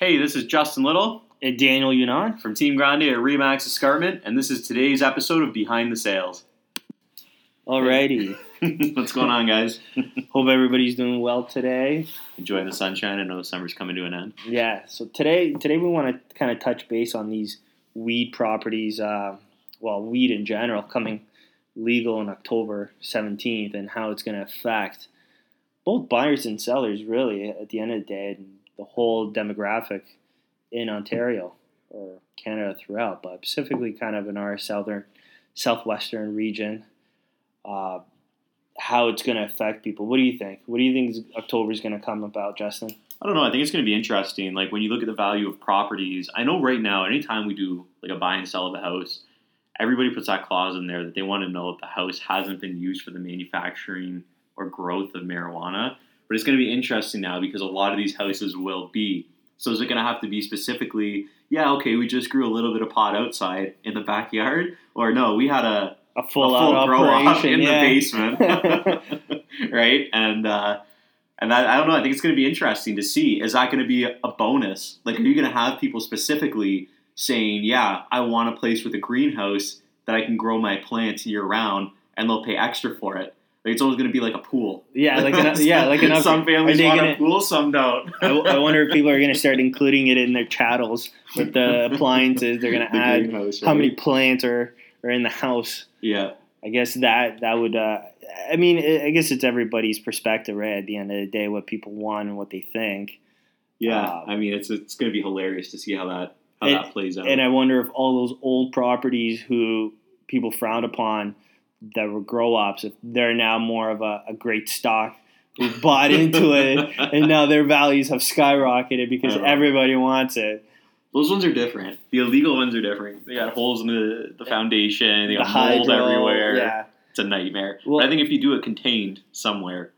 Hey, this is Justin Little And Daniel Yunan. from Team Grande at Remax Escarpment, and this is today's episode of Behind the Sales. Alrighty. What's going on, guys? Hope everybody's doing well today. Enjoying the sunshine. I know the summer's coming to an end. Yeah. So today, today we want to kind of touch base on these weed properties. Uh, well, weed in general coming legal on October 17th, and how it's going to affect both buyers and sellers. Really, at the end of the day, and the whole demographic in Ontario or Canada throughout, but specifically kind of in our southern, southwestern region. Uh, how it's going to affect people. What do you think? What do you think October is going to come about, Justin? I don't know. I think it's going to be interesting. Like when you look at the value of properties, I know right now, anytime we do like a buy and sell of a house, everybody puts that clause in there that they want to know if the house hasn't been used for the manufacturing or growth of marijuana. But it's going to be interesting now because a lot of these houses will be. So is it going to have to be specifically, yeah, okay, we just grew a little bit of pot outside in the backyard, or no, we had a A full, a out full operation in yeah. the basement, right? And uh, and that, I don't know. I think it's going to be interesting to see. Is that going to be a, a bonus? Like, are you going to have people specifically saying, "Yeah, I want a place with a greenhouse that I can grow my plants year round," and they'll pay extra for it? Like, it's always going to be like a pool. Yeah, like an, yeah, like an some families want gonna- a pool, some don't. I, I wonder if people are going to start including it in their chattels with the appliances. They're going to The add greenhouse, how many plants are, are in the house. Yeah, I guess that that would. Uh, I mean, I I guess it's everybody's perspective, right? At the end of the day, what people want and what they think. yeah. Um, I mean, it's it's going to be hilarious to see how that how And- that plays out. And I wonder if all those old properties who people frowned upon that were grow ops, if they're now more of a, a great stock who bought into it, and now their values have skyrocketed because Uh-huh. everybody wants it. Those ones are different. The illegal ones are different. They got holes in the, the foundation. They The got mold hydro, everywhere. yeah. It's a nightmare. Well- but I think if you do it contained somewhere,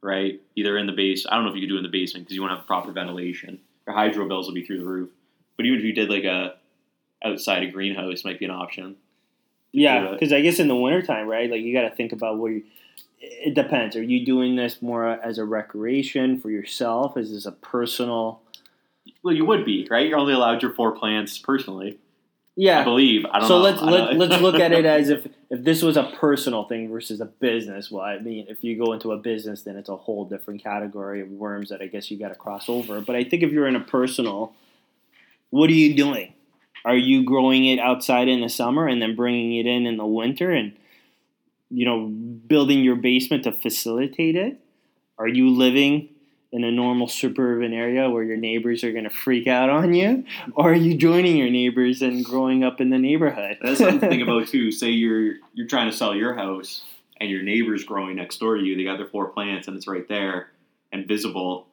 right, either in the base, I don't know if you could do it in the basement because you won't have proper ventilation. Your hydro bills will be through the roof. But even if you did like a outside a greenhouse, might be an option. Yeah, because I guess in the wintertime, right? Like you got to think about where you. It depends. Are you doing this more as a recreation for yourself? Is this a personal? Well, you would be right. You're only allowed your four plants personally. Yeah, I believe. I don't know So know. let's let, let's look at it as if if this was a personal thing versus a business. Well, I mean, if you go into a business, then it's a whole different category of worms that I guess you got to cross over. But I think if you're in a personal, what are you doing? Are you growing it outside in the summer and then bringing it in in the winter and you know building your basement to facilitate it? Are you living in a normal suburban area where your neighbors are going to freak out on you, or are you joining your neighbors and growing up in the neighborhood? That's something to think about too. Say you're you're trying to sell your house and your neighbor's growing next door to you. They got their four plants and it's right there and visible.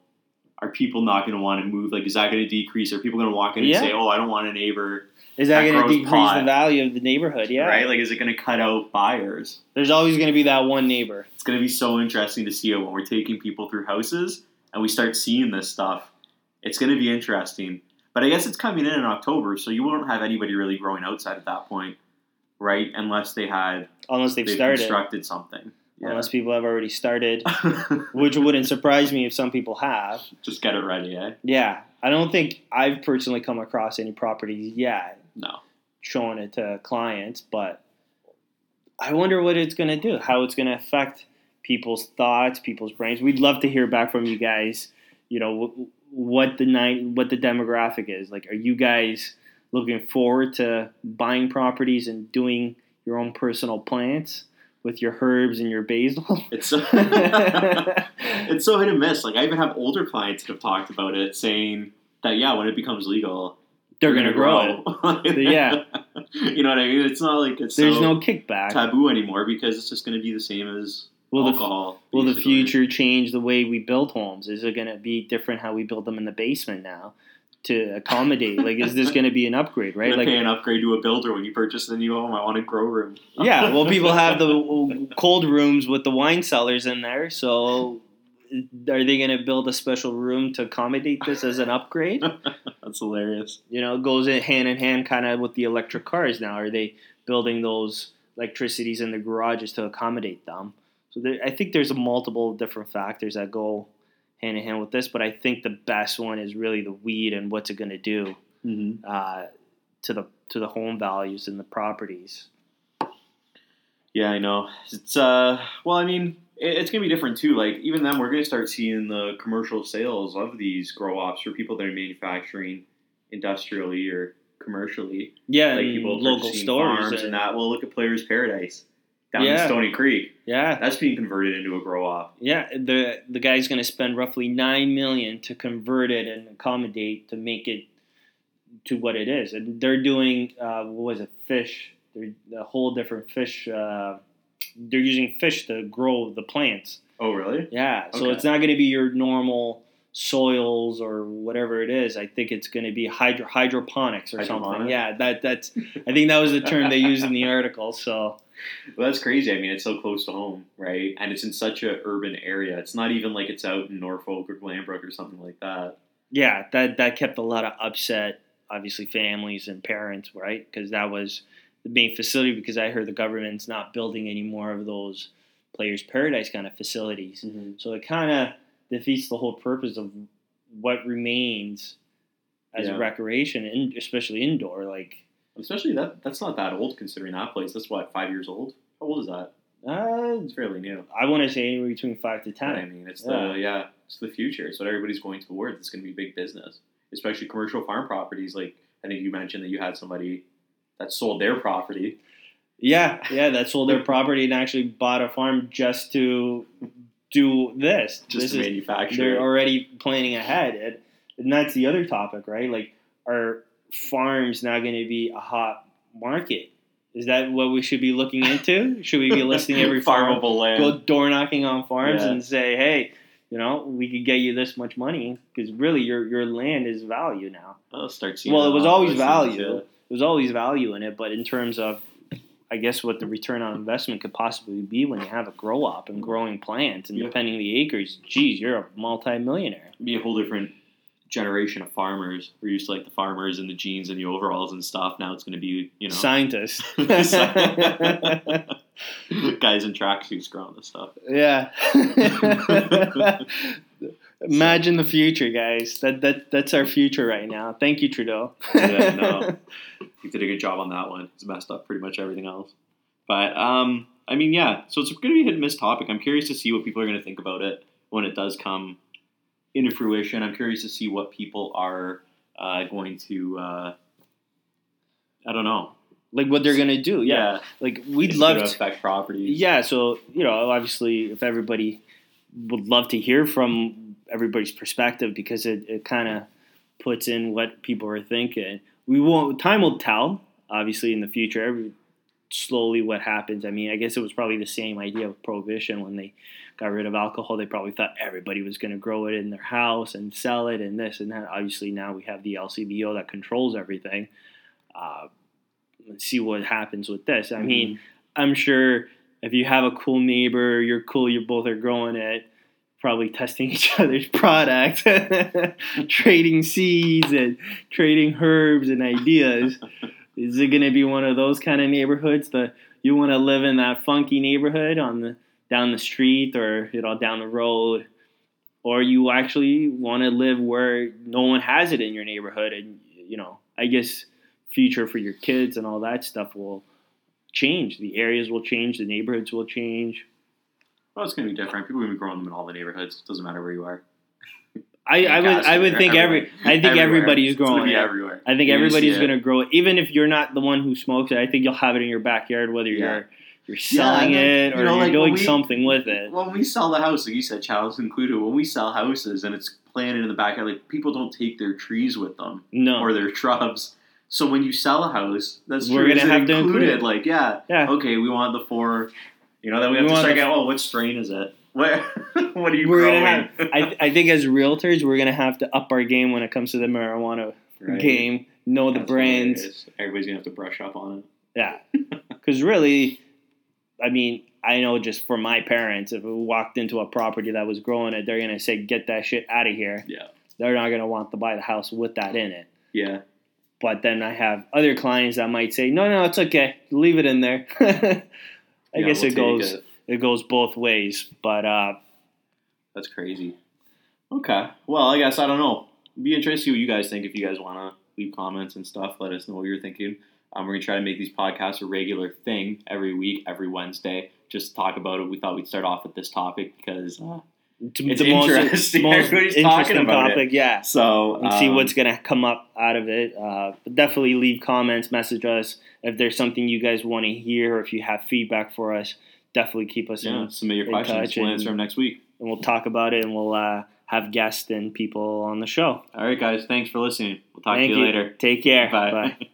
Are people not going to want to move? Like, is that going to decrease? Are people going to walk in and say, "Oh, I don't want a neighbor"? Is that, That going to decrease pot. the value of the neighborhood? Yeah. Right? Like, is it going to cut out buyers? There's always going to be that one neighbor. It's going to be so interesting to see it when we're taking people through houses and we start seeing this stuff. It's going to be interesting. But I guess it's coming in in October, so you won't have anybody really growing outside at that point, right? Unless they had Unless they've they've started. constructed something. Unless people have already started, which wouldn't surprise me if some people have. Just get it ready, eh? Yeah. I don't think I've personally come across any properties yet No. showing it to clients, but I wonder what it's going to do, how it's going to affect people's thoughts, people's brains. We'd love to hear back from you guys. You know what the night, what the demographic is. Like, are you guys looking forward to buying properties and doing your own personal plants with your herbs and your basil? It's so it's so hit and miss. Like I even have older clients that have talked about it, saying that yeah, when it becomes legal, They're going to grow it. Yeah. you know what I mean? It's not like it's There's so no kickback. taboo anymore because it's just going to be the same as Will the, alcohol. will the future change the way we build homes? Is it going to be different how we build them in the basement now to accommodate? like, is this going to be an upgrade, right? Like, pay an upgrade to a builder when you purchase the new home. I want a grow room. yeah, well, people have the cold rooms with the wine cellars in there, so are they going to build a special room to accommodate this as an upgrade? That's hilarious. You know, it goes in hand in hand kind of with the electric cars now. Are they building those electricities in the garages to accommodate them? So there, I think there's multiple different factors that go hand in hand with this. But I think the best one is really the weed and what's it going to do Mm-hmm. uh, to the to the home values and the properties. Yeah, I know. It's uh, well, I mean, it, it's gonna be different too. Like even then, we're gonna start seeing the commercial sales of these grow ops for people that are manufacturing industrially or commercially. Yeah, Like people local stores farms and, and that. Well, look at Players Paradise down Yeah. in Stoney Creek. Yeah, That's being converted into a grow op. yeah. The the guy's going to spend roughly nine million to convert it and accommodate to make it to what it is, and they're doing uh, what was it? Fish. They're a whole different fish. Uh, they're using fish to grow the plants. Oh, really? Yeah, so it's not going to be your normal soils or whatever it is. I think it's going to be hydro hydroponics or something. Yeah, that that's. I think that was the term they used in the article. So Well, that's crazy. I mean, it's so close to home, right? And it's in such a urban area. It's not even like it's out in Norfolk or Glanbrook or something like that. yeah, that that kept a lot of upset, obviously families and parents, right? Because that was the main facility. Because I heard the government's not building any more of those Players Paradise kind of facilities. Mm-hmm. So it kind of defeats the whole purpose of what remains as Yeah. a recreation, and especially indoor. Like, Especially that that's not that old considering that place. That's what five years old. How old is that? uh, It's fairly new. I want to say anywhere between five to ten. I mean, it's Yeah. the yeah, it's the future. It's what everybody's going towards. It's going to be big business, especially commercial farm properties. Like I think you mentioned that you had somebody that sold their property. Yeah, yeah, that sold their property and actually bought a farm just to do this. Just this to is, manufacture. they're already planning ahead, and, and that's the other topic, right? Like, are farms now going to be a hot market? Is that what we should be looking into? should we be listing every farm? farmable land. Go door knocking on farms Yeah. and say, hey, you know, we could get you this much money because really your your land is value now. I'll start seeing. Well, it was always value. yeah. There's always value in it, but in terms of, I guess what the return on investment could possibly be when you have a grow op and growing plants and Yeah. depending the acres, geez, you're a multi-millionaire. be a whole different generation of farmers. We're used to like the farmers and the jeans and the overalls and stuff. Now it's going to be you know scientists, guys in tracksuits growing this stuff. yeah. Imagine the future, guys. That that that's our future right now. Thank you, Trudeau. Yeah, no. He did a good job on that one. He's messed up pretty much everything else. But um, I mean, yeah. So it's going to be a hit and miss topic. I'm curious to see what people are going to think about it when it does come into fruition. I'm curious to see what people are uh, going to. Uh, I don't know. like what they're gonna do. Yeah. Like we'd It's love to affect properties. Yeah, so you know, obviously, if everybody would love to hear from everybody's perspective because it, it kind of puts in what people are thinking. We won't. Time will tell. Obviously, in the future, every, slowly what happens. I mean, I guess it was probably the same idea of prohibition when they got rid of alcohol. They probably thought everybody was going to grow it in their house and sell it and this and that. Obviously, now we have the LCBO that controls everything. Uh, let's see what happens with this. I mean. I'm sure if you have a cool neighbor, you're cool, you both are growing it, probably testing each other's product, trading seeds and trading herbs and ideas. Is it going to be one of those kind of neighborhoods that you want to live in that funky neighborhood on the down the street or you know down the road or you actually want to live where no one has it in your neighborhood and you know, I guess future for your kids and all that stuff will change. The areas will change. The neighborhoods will change. Well, it's going to be different. People are going to be growing them in all the neighborhoods. It doesn't matter where you are. I, I would I would think every. I think Everywhere. everybody's growing be it. everywhere. I think You're everybody's gonna grow it, even if you're not the one who smokes it. I think you'll have it in your backyard, whether Yeah. you're you're selling and then, it you or know, you're like, doing we- something with it. When we sell the house, like you said, Charles included, when we sell houses and it's planted in the backyard, like people don't take their trees with them No, or their shrubs. So when you sell a house, that's We're gonna have to include it. Like, yeah, yeah. okay, we want the four. You know, then we We have to want start the- getting. Oh, what strain is it? What? what are you We're growing? gonna have. I, I think as realtors, we're gonna have to up our game when it comes to the marijuana Right. game. Know the brands. Everybody's gonna have to brush up on it. Yeah, because really, I mean, I know just for my parents, if we walked into a property that was growing it, they're gonna say, "Get that shit out of here." Yeah. They're not gonna want to buy the house with that in it. Yeah. But then I have other clients that might say, "No, no, it's okay. Leave it in there." I Yeah, guess we'll it goes take it. goes both ways. But uh, That's crazy. Okay. Well, I guess I don't know. It'd be interesting to see what you guys think. If you guys want to leave comments and stuff, let us know what you're thinking. Um, we're gonna try to make these podcasts a regular thing every week, every Wednesday. Just talk about it. We thought we'd start off with this topic because uh, It's, It's the most, interesting. most Everybody's interesting talking about it. topic. Yeah. so. and see um, what's gonna come up out of it. Uh, but definitely leave comments, message us if there's something you guys want to hear, or if you have feedback for us. Definitely keep us Yeah, in, submit your in questions. We'll and- answer them next week. and we'll talk about it, and we'll uh, have guests and people on the show. All right, guys. Thanks for listening. We'll talk Thank to you, later. Take care. Bye. Bye.